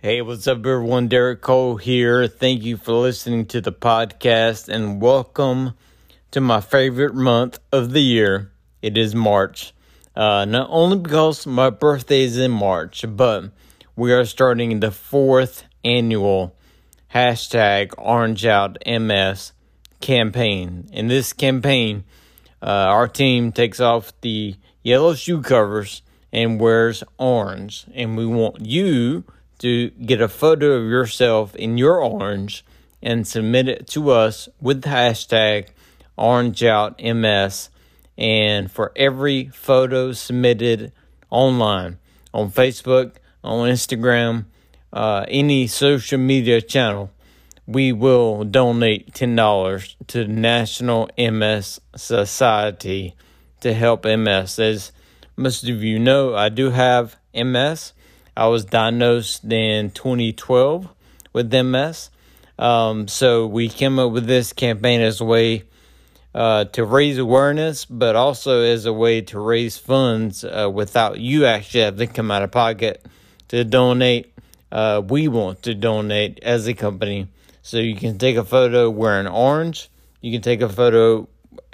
Hey, what's up, everyone? Derek Cole here. Thank you for listening to the podcast and welcome to my favorite month of the year. It is March. Uh, not only because my birthday is in March, but we are starting the fourth annual hashtag Orange Out MS campaign. In this campaign, uh, our team takes off the yellow shoe covers and wears orange, and we want you to get a photo of yourself in your orange and submit it to us with the hashtag OrangeOutMS. And for every photo submitted online on Facebook, on Instagram, uh, any social media channel, we will donate $10 to the National MS Society to help MS. As most of you know, I do have MS. I was diagnosed in 2012 with MS. Um, so we came up with this campaign as a way uh, to raise awareness, but also as a way to raise funds uh, without you actually having to come out of pocket to donate. Uh, we want to donate as a company. So you can take a photo wearing orange. You can take a photo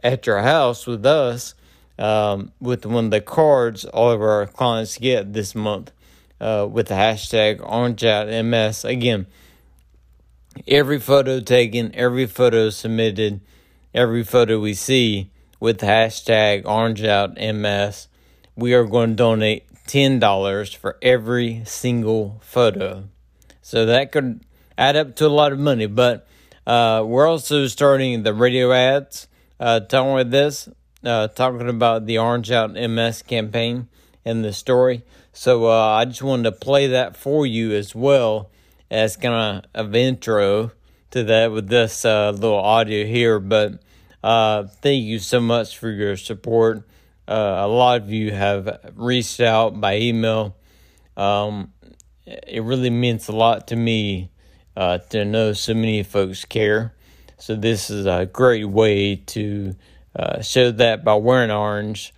at your house with us um, with one of the cards all of our clients get this month uh, with the hashtag OrangeOutMS. Again, every photo taken, every photo submitted, every photo we see with the hashtag OrangeOutMS, we are going to donate $10 for every single photo. So that could add up to a lot of money, but uh, we're also starting the radio ads, uh, talking with this, uh, talking about the Orange Out MS campaign and the story. So uh, I just wanted to play that for you as well as kind of intro to that with this uh, little audio here. But uh, thank you so much for your support. Uh, a lot of you have reached out by email. Um, it really means a lot to me uh, to know so many folks care. So this is a great way to uh, show that by wearing orange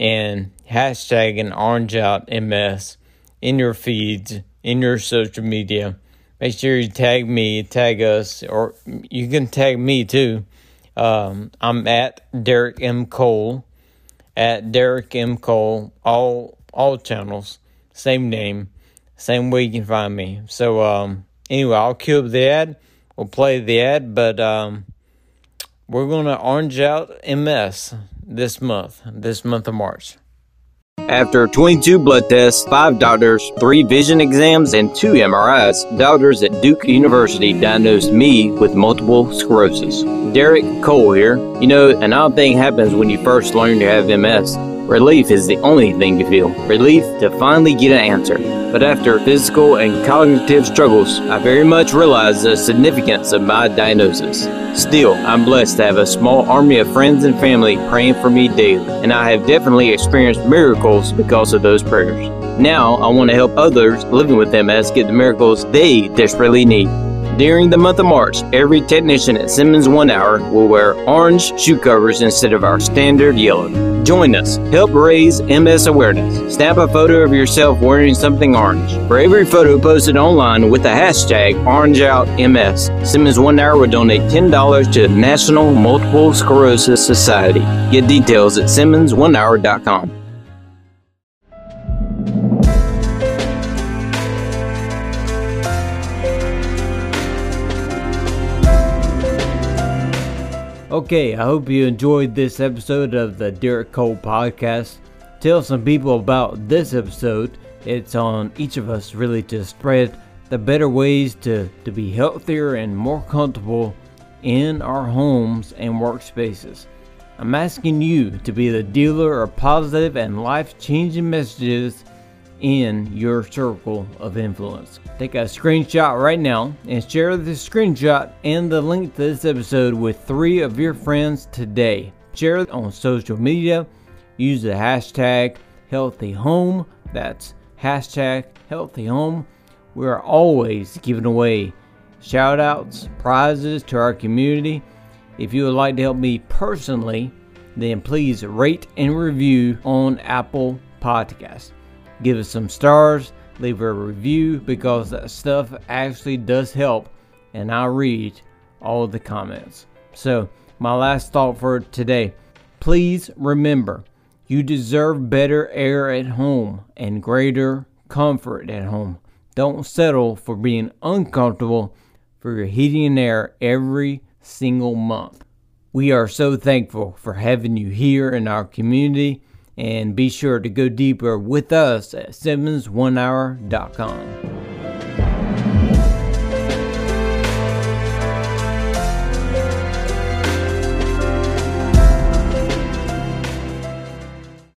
and hashtagging Orange Out MS in your feeds, in your social media. Make sure you tag me, tag us, or you can tag me too. Um, I'm at Derek M. Cole, at Derek M. Cole, all all channels, same name, same way you can find me. So um, anyway, I'll cue up the ad. We'll play the ad, but um, we're gonna orange out MS this month, this month of March. After 22 blood tests, 5 doctors, 3 vision exams, and 2 MRIs, doctors at Duke University diagnosed me with multiple sclerosis. Derek Cole here. You know, an odd thing happens when you first learn you have MS. Relief is the only thing you feel. Relief to finally get an answer. But after physical and cognitive struggles, I very much realized the significance of my diagnosis. Still, I'm blessed to have a small army of friends and family praying for me daily, and I have definitely experienced miracles because of those prayers. Now, I want to help others living with MS get the miracles they desperately need. During the month of March, every technician at Simmons One Hour will wear orange shoe covers instead of our standard yellow. Join us. Help raise MS awareness. Snap a photo of yourself wearing something orange. For every photo posted online with the hashtag OrangeOutMS, Simmons One Hour will donate $10 to the National Multiple Sclerosis Society. Get details at SimmonsOneHour.com. Okay, I hope you enjoyed this episode of the Derek Cole podcast. Tell some people about this episode. It's on each of us really to spread the better ways to, to be healthier and more comfortable in our homes and workspaces. I'm asking you to be the dealer of positive and life changing messages in your circle of influence. Take a screenshot right now and share the screenshot and the link to this episode with three of your friends today. Share it on social media. Use the hashtag healthy home. That's hashtag healthy home. We are always giving away shout outs, prizes to our community. If you would like to help me personally, then please rate and review on Apple Podcasts give us some stars, leave a review because that stuff actually does help, and I read all the comments. So, my last thought for today please remember you deserve better air at home and greater comfort at home. Don't settle for being uncomfortable for your heating and air every single month. We are so thankful for having you here in our community and be sure to go deeper with us at SimmonsOneHour.com.